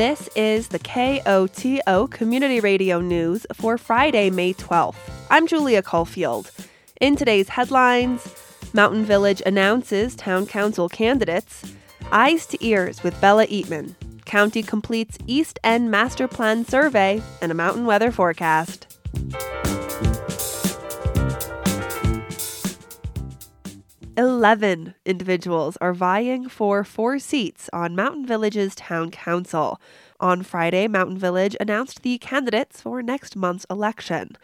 This is the KOTO Community Radio News for Friday, May 12th. I'm Julia Caulfield. In today's headlines, Mountain Village announces town council candidates, Eyes to Ears with Bella Eatman, County completes East End Master Plan survey, and a mountain weather forecast. 11 individuals are vying for four seats on Mountain Village's town council. On Friday, Mountain Village announced the candidates for next month's election.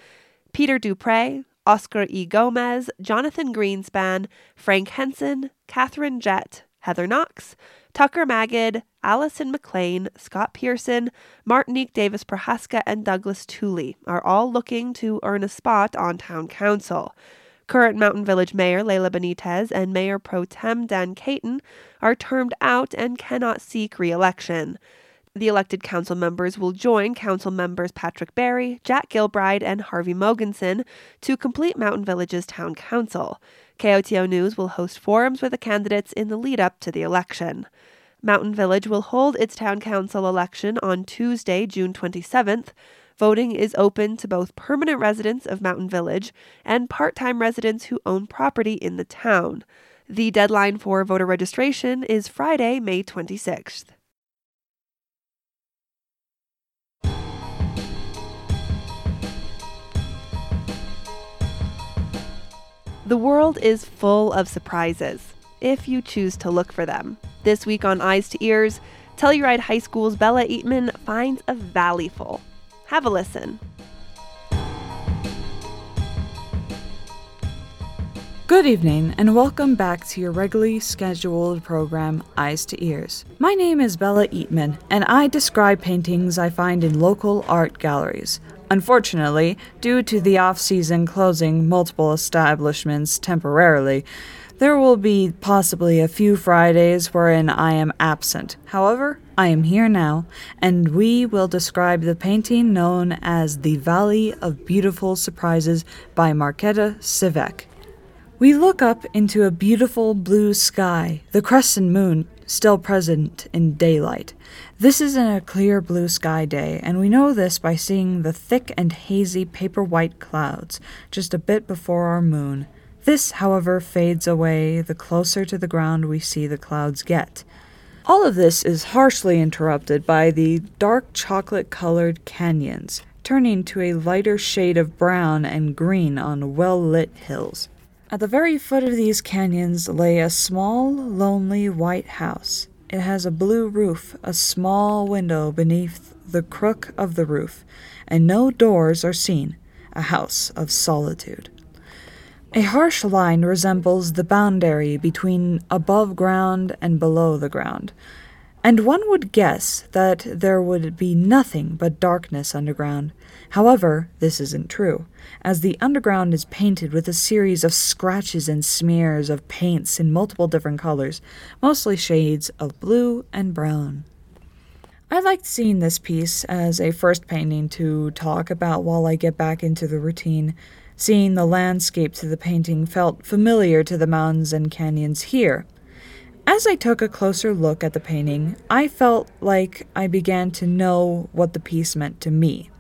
Peter Dupre, Oscar E. Gomez, Jonathan Greenspan, Frank Henson, Catherine Jett, Heather Knox, Tucker Magid, Allison McLean, Scott Pearson, Martinique Davis Prohaska, and Douglas Tooley are all looking to earn a spot on town council. Current Mountain Village Mayor Laila Benitez and Mayor Pro Tem Dan Caton are termed out and cannot seek re election. The elected council members will join council members Patrick Barry, Jack Gilbride, and Harvey Mogenson to complete Mountain Village's town council. KOTO News will host forums with the candidates in the lead up to the election. Mountain Village will hold its town council election on Tuesday, June 27th. Voting is open to both permanent residents of Mountain Village and part time residents who own property in the town. The deadline for voter registration is Friday, May 26th. The world is full of surprises, if you choose to look for them. This week on Eyes to Ears, Telluride High School's Bella Eatman finds a valley full have a listen. Good evening, and welcome back to your regularly scheduled program, Eyes to Ears. My name is Bella Eatman, and I describe paintings I find in local art galleries. Unfortunately, due to the off season closing multiple establishments temporarily, there will be possibly a few Fridays wherein I am absent. However, I am here now, and we will describe the painting known as The Valley of Beautiful Surprises by Marketa Sivek. We look up into a beautiful blue sky, the crescent moon still present in daylight. This is in a clear blue sky day, and we know this by seeing the thick and hazy paper white clouds just a bit before our moon. This, however, fades away the closer to the ground we see the clouds get. All of this is harshly interrupted by the dark chocolate colored canyons, turning to a lighter shade of brown and green on well lit hills. At the very foot of these canyons lay a small, lonely white house. It has a blue roof, a small window beneath the crook of the roof, and no doors are seen. A house of solitude. A harsh line resembles the boundary between above ground and below the ground, and one would guess that there would be nothing but darkness underground. However, this isn't true, as the underground is painted with a series of scratches and smears of paints in multiple different colors, mostly shades of blue and brown. I liked seeing this piece as a first painting to talk about while I get back into the routine Seeing the landscape to the painting felt familiar to the mountains and canyons here. As I took a closer look at the painting, I felt like I began to know what the piece meant to me.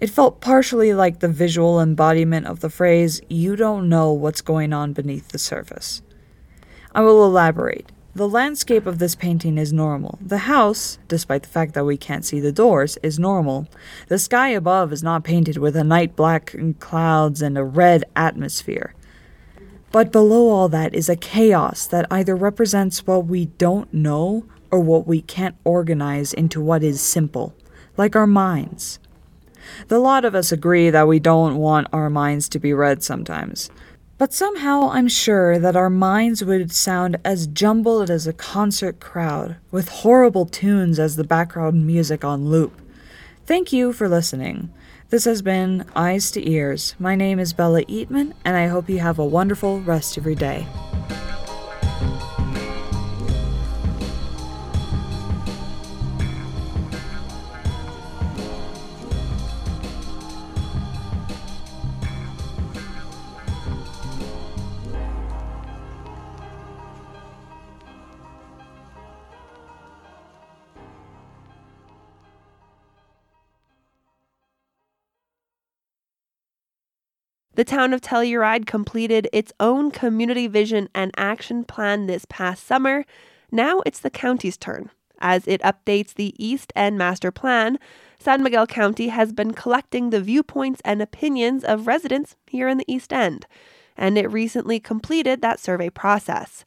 It felt partially like the visual embodiment of the phrase, you don't know what's going on beneath the surface. I will elaborate. The landscape of this painting is normal. The house, despite the fact that we can't see the doors, is normal. The sky above is not painted with a night black clouds and a red atmosphere. But below all that is a chaos that either represents what we don't know or what we can't organize into what is simple, like our minds. The lot of us agree that we don't want our minds to be read sometimes. But somehow I'm sure that our minds would sound as jumbled as a concert crowd, with horrible tunes as the background music on loop. Thank you for listening. This has been Eyes to Ears. My name is Bella Eatman, and I hope you have a wonderful rest of your day. The town of Telluride completed its own community vision and action plan this past summer. Now it's the county's turn. As it updates the East End Master Plan, San Miguel County has been collecting the viewpoints and opinions of residents here in the East End, and it recently completed that survey process.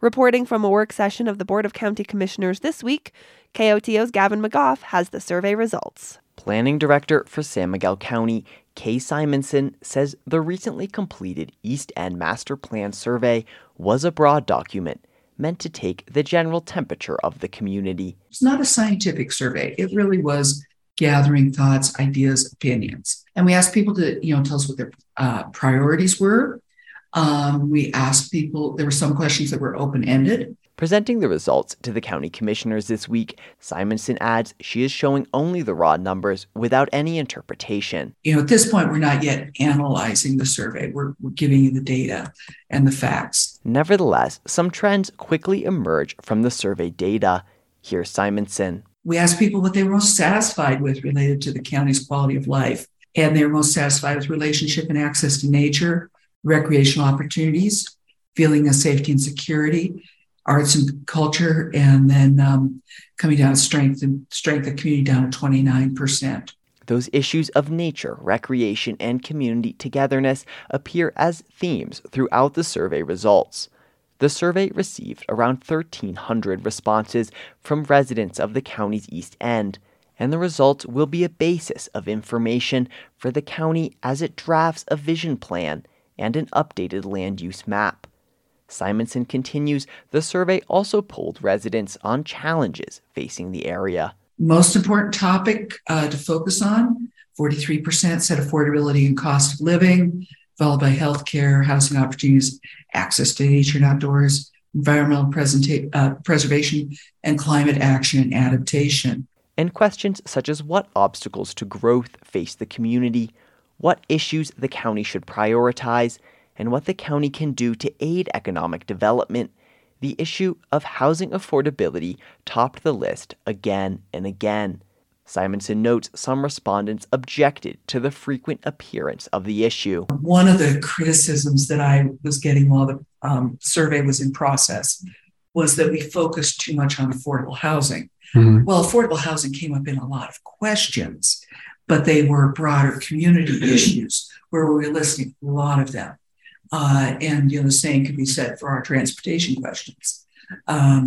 Reporting from a work session of the Board of County Commissioners this week, KOTO's Gavin McGough has the survey results. Planning Director for San Miguel County, Kaye Simonson, says the recently completed East End Master Plan survey was a broad document meant to take the general temperature of the community. It's not a scientific survey. It really was gathering thoughts, ideas, opinions. And we asked people to, you know, tell us what their uh, priorities were. Um, we asked people, there were some questions that were open ended. Presenting the results to the county commissioners this week, Simonson adds she is showing only the raw numbers without any interpretation. You know, at this point, we're not yet analyzing the survey, we're, we're giving you the data and the facts. Nevertheless, some trends quickly emerge from the survey data. Here's Simonson. We asked people what they were most satisfied with related to the county's quality of life, and they were most satisfied with relationship and access to nature, recreational opportunities, feeling of safety and security, arts and culture, and then um, coming down strength and strength of community down to 29%. Those issues of nature, recreation, and community togetherness appear as themes throughout the survey results. The survey received around 1,300 responses from residents of the county's East End, and the results will be a basis of information for the county as it drafts a vision plan and an updated land use map. Simonson continues the survey also polled residents on challenges facing the area. Most important topic uh, to focus on 43% said affordability and cost of living, followed by healthcare, housing opportunities, access to nature and outdoors, environmental presenta- uh, preservation, and climate action and adaptation. And questions such as what obstacles to growth face the community, what issues the county should prioritize, and what the county can do to aid economic development, the issue of housing affordability topped the list again and again. Simonson notes some respondents objected to the frequent appearance of the issue. One of the criticisms that I was getting while the um, survey was in process was that we focused too much on affordable housing. Mm-hmm. Well, affordable housing came up in a lot of questions, but they were broader community issues where we were listing a lot of them. Uh, and you know, the same could be said for our transportation questions. Um,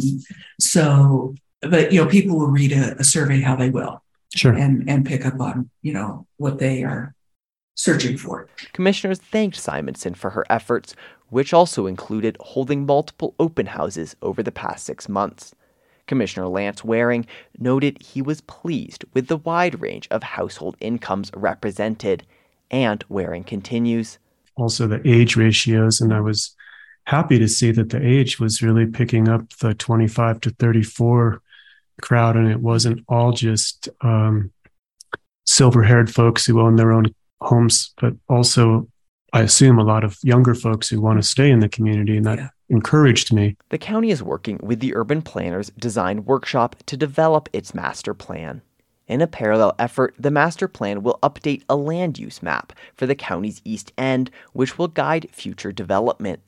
so, but you know, people will read a, a, survey how they will, sure, and and pick up on you know what they are searching for. Commissioners thanked Simonson for her efforts, which also included holding multiple open houses over the past six months. Commissioner Lance Waring noted he was pleased with the wide range of household incomes represented, and Waring continues also the age ratios. And I was happy to see that the age was really picking up the 25 to 34 crowd. And it wasn't all just um, silver haired folks who own their own homes, but also, I assume, a lot of younger folks who want to stay in the community. And that yeah. encouraged me. The county is working with the Urban Planners Design Workshop to develop its master plan. In a parallel effort, the master plan will update a land use map for the county's east end, which will guide future development.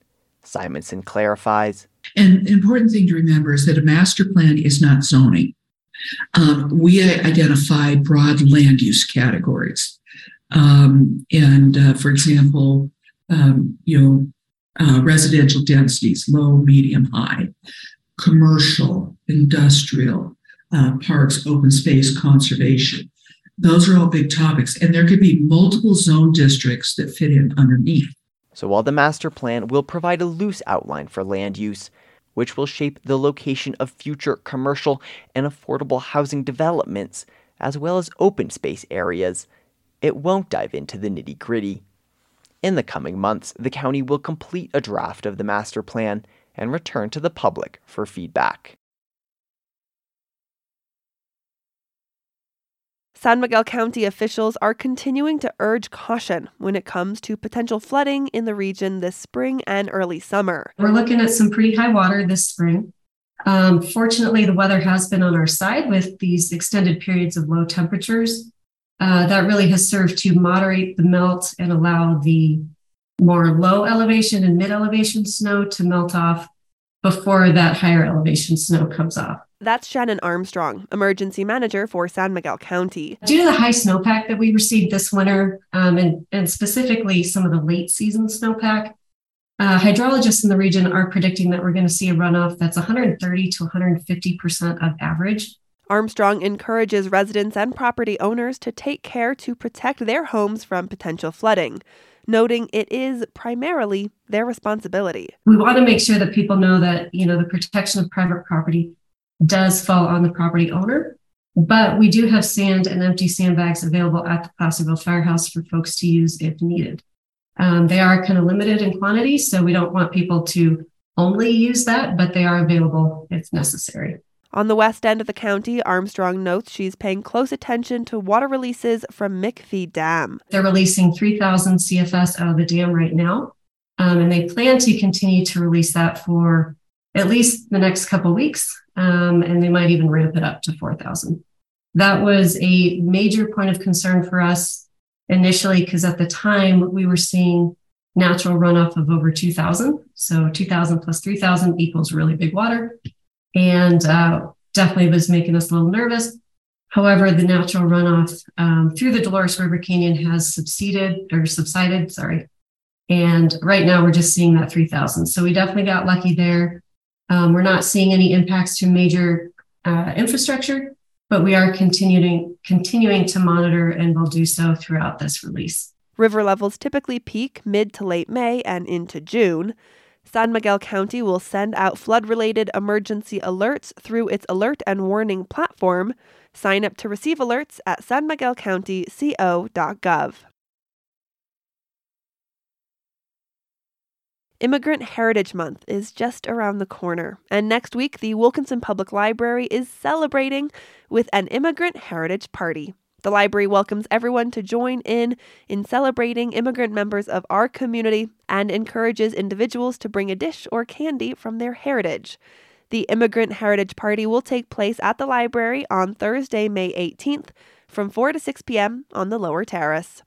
Simonson clarifies. And an important thing to remember is that a master plan is not zoning. Um, we identify broad land use categories. Um, and uh, for example, um, you know, uh, residential densities, low, medium, high, commercial, industrial, uh, parks, open space, conservation. Those are all big topics, and there could be multiple zone districts that fit in underneath. So while the master plan will provide a loose outline for land use, which will shape the location of future commercial and affordable housing developments, as well as open space areas, it won't dive into the nitty gritty. In the coming months, the county will complete a draft of the master plan and return to the public for feedback. San Miguel County officials are continuing to urge caution when it comes to potential flooding in the region this spring and early summer. We're looking at some pretty high water this spring. Um, fortunately, the weather has been on our side with these extended periods of low temperatures. Uh, that really has served to moderate the melt and allow the more low elevation and mid elevation snow to melt off before that higher elevation snow comes off. That's Shannon Armstrong, emergency manager for San Miguel County. Due to the high snowpack that we received this winter, um, and, and specifically some of the late season snowpack, uh, hydrologists in the region are predicting that we're going to see a runoff that's 130 to 150% of average. Armstrong encourages residents and property owners to take care to protect their homes from potential flooding, noting it is primarily their responsibility. We want to make sure that people know that, you know, the protection of private property does fall on the property owner, but we do have sand and empty sandbags available at the Placerville Firehouse for folks to use if needed. Um, they are kind of limited in quantity, so we don't want people to only use that, but they are available if necessary. On the west end of the county, Armstrong notes she's paying close attention to water releases from McPhee Dam. They're releasing 3,000 CFS out of the dam right now, um, and they plan to continue to release that for at least the next couple weeks, um, and they might even ramp it up to 4,000. That was a major point of concern for us initially because at the time we were seeing natural runoff of over 2,000. So 2,000 plus 3,000 equals really big water and uh, definitely was making us a little nervous. However, the natural runoff um, through the Dolores River Canyon has subsided or subsided, sorry. And right now we're just seeing that 3,000. So we definitely got lucky there. Um, we're not seeing any impacts to major uh, infrastructure, but we are continuing continuing to monitor and will do so throughout this release. River levels typically peak mid to late May and into June. San Miguel County will send out flood related emergency alerts through its alert and warning platform. Sign up to receive alerts at sanmiguelcountyco.gov. Immigrant Heritage Month is just around the corner, and next week the Wilkinson Public Library is celebrating with an Immigrant Heritage Party. The library welcomes everyone to join in in celebrating immigrant members of our community and encourages individuals to bring a dish or candy from their heritage. The Immigrant Heritage Party will take place at the library on Thursday, May 18th from 4 to 6 p.m. on the lower terrace.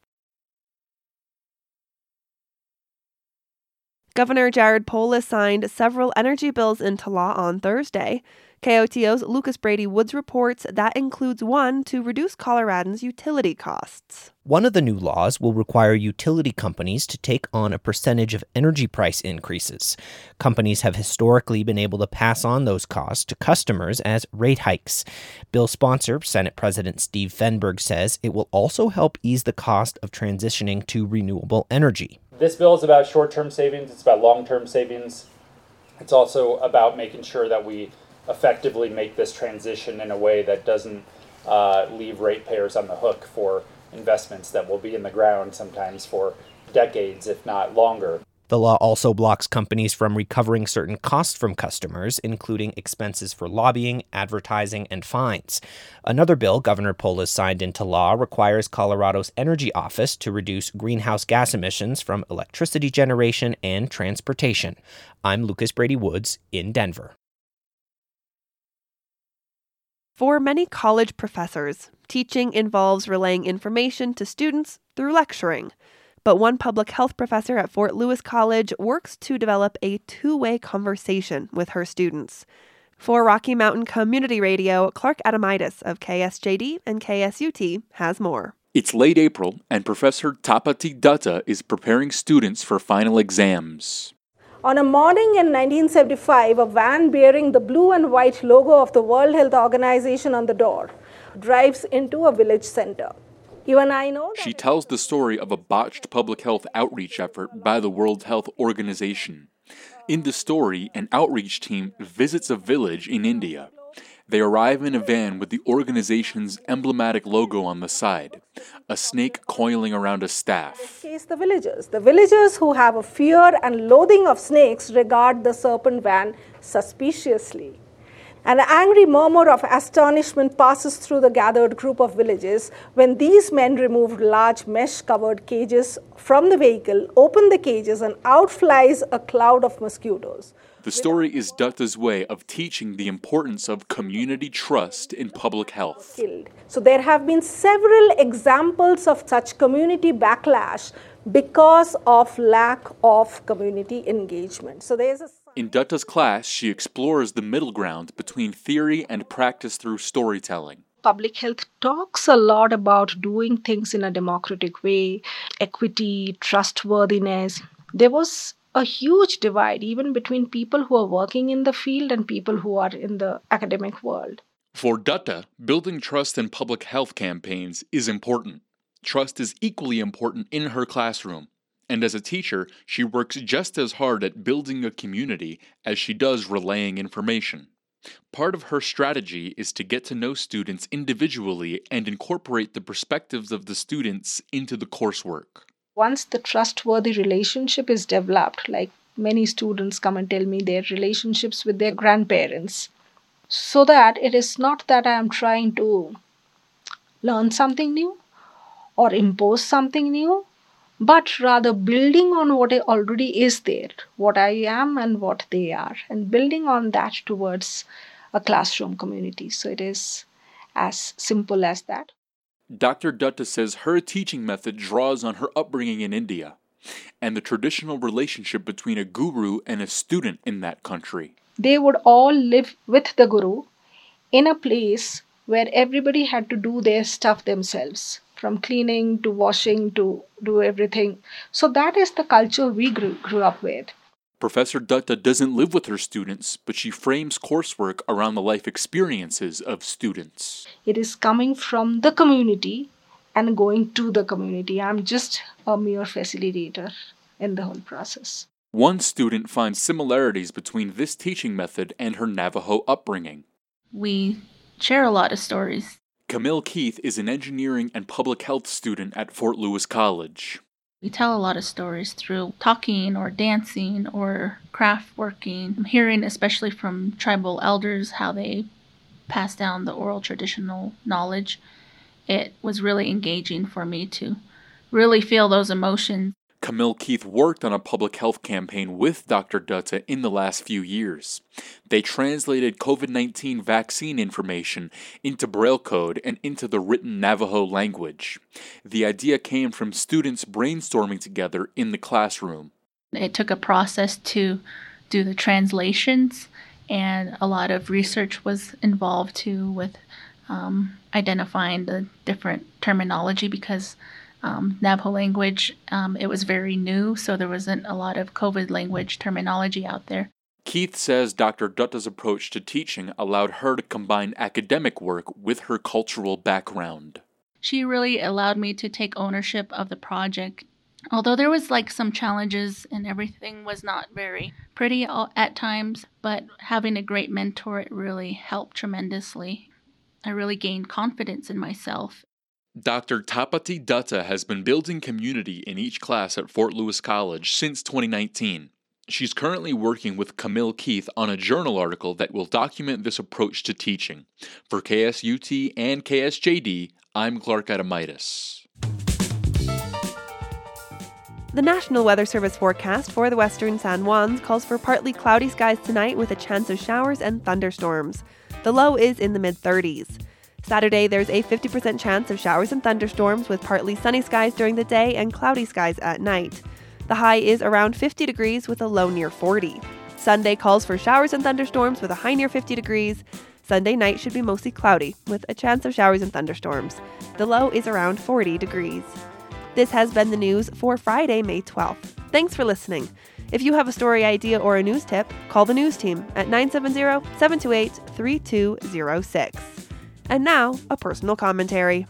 Governor Jared Polis signed several energy bills into law on Thursday. KOTO's Lucas Brady Woods reports that includes one to reduce Coloradans' utility costs. One of the new laws will require utility companies to take on a percentage of energy price increases. Companies have historically been able to pass on those costs to customers as rate hikes. Bill sponsor, Senate President Steve Fenberg, says it will also help ease the cost of transitioning to renewable energy. This bill is about short term savings, it's about long term savings. It's also about making sure that we effectively make this transition in a way that doesn't uh, leave ratepayers on the hook for investments that will be in the ground sometimes for decades, if not longer. The law also blocks companies from recovering certain costs from customers, including expenses for lobbying, advertising, and fines. Another bill Governor Polis signed into law requires Colorado's Energy Office to reduce greenhouse gas emissions from electricity generation and transportation. I'm Lucas Brady Woods in Denver. For many college professors, teaching involves relaying information to students through lecturing. But one public health professor at Fort Lewis College works to develop a two way conversation with her students. For Rocky Mountain Community Radio, Clark Adomaitis of KSJD and KSUT has more. It's late April, and Professor Tapati Dutta is preparing students for final exams. On a morning in 1975, a van bearing the blue and white logo of the World Health Organization on the door drives into a village center. Even I know. She tells the story of a botched public health outreach effort by the World Health Organization. In the story, an outreach team visits a village in India. They arrive in a van with the organization's emblematic logo on the side, a snake coiling around a staff. Chase the villagers. The villagers who have a fear and loathing of snakes regard the serpent van suspiciously. An angry murmur of astonishment passes through the gathered group of villagers when these men remove large mesh covered cages from the vehicle, open the cages, and out flies a cloud of mosquitoes. The story is Dutta's way of teaching the importance of community trust in public health. So there have been several examples of such community backlash because of lack of community engagement. So there's a in Dutta's class, she explores the middle ground between theory and practice through storytelling. Public health talks a lot about doing things in a democratic way, equity, trustworthiness. There was a huge divide even between people who are working in the field and people who are in the academic world. For Dutta, building trust in public health campaigns is important. Trust is equally important in her classroom. And as a teacher, she works just as hard at building a community as she does relaying information. Part of her strategy is to get to know students individually and incorporate the perspectives of the students into the coursework. Once the trustworthy relationship is developed, like many students come and tell me their relationships with their grandparents, so that it is not that I am trying to learn something new or impose something new, but rather building on what already is there, what I am and what they are, and building on that towards a classroom community. So it is as simple as that. Dr. Dutta says her teaching method draws on her upbringing in India and the traditional relationship between a guru and a student in that country. They would all live with the guru in a place where everybody had to do their stuff themselves from cleaning to washing to do everything. So that is the culture we grew, grew up with. Professor Dutta doesn't live with her students, but she frames coursework around the life experiences of students. It is coming from the community and going to the community. I'm just a mere facilitator in the whole process. One student finds similarities between this teaching method and her Navajo upbringing. We share a lot of stories. Camille Keith is an engineering and public health student at Fort Lewis College. We tell a lot of stories through talking or dancing or craft working. Hearing, especially from tribal elders, how they pass down the oral traditional knowledge. It was really engaging for me to really feel those emotions. Camille Keith worked on a public health campaign with Dr. Dutta in the last few years. They translated COVID 19 vaccine information into Braille code and into the written Navajo language. The idea came from students brainstorming together in the classroom. It took a process to do the translations, and a lot of research was involved too with um, identifying the different terminology because um, Navajo language, um, it was very new, so there wasn't a lot of COVID language terminology out there. Keith says Dr. Dutta's approach to teaching allowed her to combine academic work with her cultural background. She really allowed me to take ownership of the project. Although there was like some challenges and everything was not very pretty at times, but having a great mentor it really helped tremendously. I really gained confidence in myself Dr. Tapati Dutta has been building community in each class at Fort Lewis College since 2019. She's currently working with Camille Keith on a journal article that will document this approach to teaching. For KSUT and KSJD, I'm Clark Adomaitis. The National Weather Service forecast for the western San Juans calls for partly cloudy skies tonight with a chance of showers and thunderstorms. The low is in the mid 30s. Saturday, there's a 50% chance of showers and thunderstorms with partly sunny skies during the day and cloudy skies at night. The high is around 50 degrees with a low near 40. Sunday calls for showers and thunderstorms with a high near 50 degrees. Sunday night should be mostly cloudy with a chance of showers and thunderstorms. The low is around 40 degrees. This has been the news for Friday, May 12th. Thanks for listening. If you have a story idea or a news tip, call the news team at 970 728 3206. And now, a personal commentary.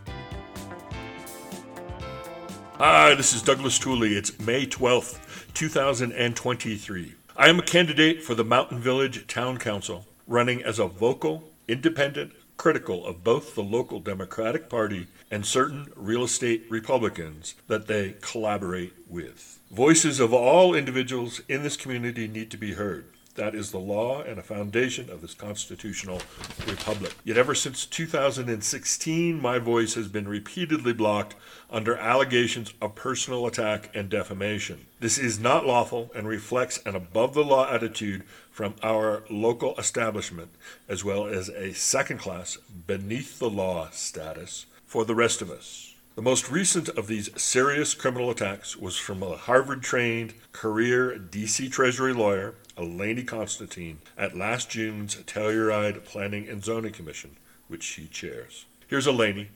Hi, this is Douglas Tooley. It's May 12th, 2023. I am a candidate for the Mountain Village Town Council, running as a vocal, independent, critical of both the local Democratic Party and certain real estate Republicans that they collaborate with. Voices of all individuals in this community need to be heard. That is the law and a foundation of this constitutional republic. Yet ever since 2016, my voice has been repeatedly blocked under allegations of personal attack and defamation. This is not lawful and reflects an above the law attitude from our local establishment, as well as a second class, beneath the law status for the rest of us. The most recent of these serious criminal attacks was from a Harvard trained career DC Treasury lawyer, Eleni Constantine, at last June's Telluride Planning and Zoning Commission, which she chairs. Here's Eleni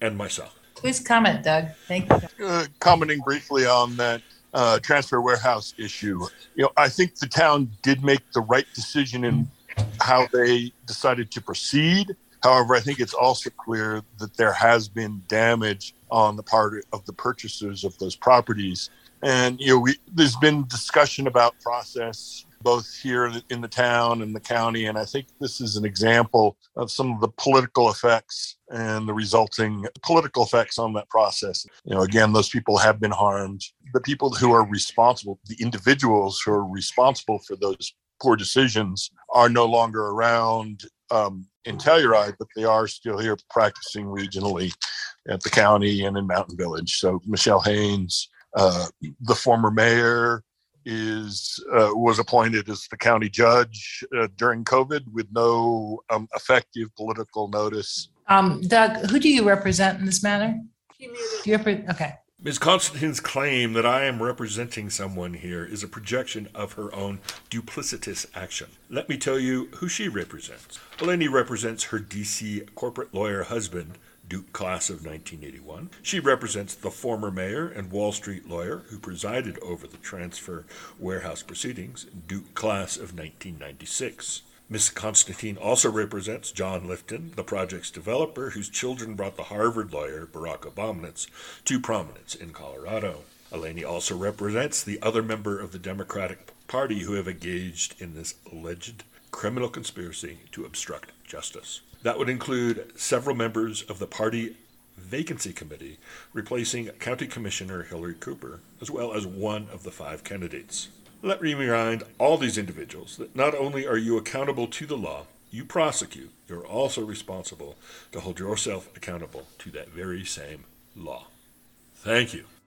and myself. Please comment, Doug. Thank you. Uh, commenting briefly on that uh, transfer warehouse issue, you know, I think the town did make the right decision in how they decided to proceed. However, I think it's also clear that there has been damage on the part of the purchasers of those properties. And you know, we, there's been discussion about process both here in the town and the county. And I think this is an example of some of the political effects and the resulting political effects on that process. You know, again, those people have been harmed. The people who are responsible, the individuals who are responsible for those poor decisions, are no longer around um, in Telluride, but they are still here practicing regionally at the county and in Mountain Village. So Michelle Haynes, uh, the former mayor, is uh, was appointed as the county judge uh, during COVID with no um, effective political notice. Um, Doug, who do you represent in this matter? Do you repre- okay. Ms. Constantine's claim that I am representing someone here is a projection of her own duplicitous action. Let me tell you who she represents. Eleni represents her DC corporate lawyer husband, Duke class of 1981. She represents the former mayor and Wall Street lawyer who presided over the transfer warehouse proceedings, Duke class of 1996. Ms. Constantine also represents John Lifton, the project's developer whose children brought the Harvard lawyer Barack Obama to prominence in Colorado. Eleni also represents the other member of the Democratic Party who have engaged in this alleged criminal conspiracy to obstruct justice. That would include several members of the party vacancy committee replacing County Commissioner Hilary Cooper, as well as one of the five candidates. Let me remind all these individuals that not only are you accountable to the law, you prosecute, you're also responsible to hold yourself accountable to that very same law. Thank you.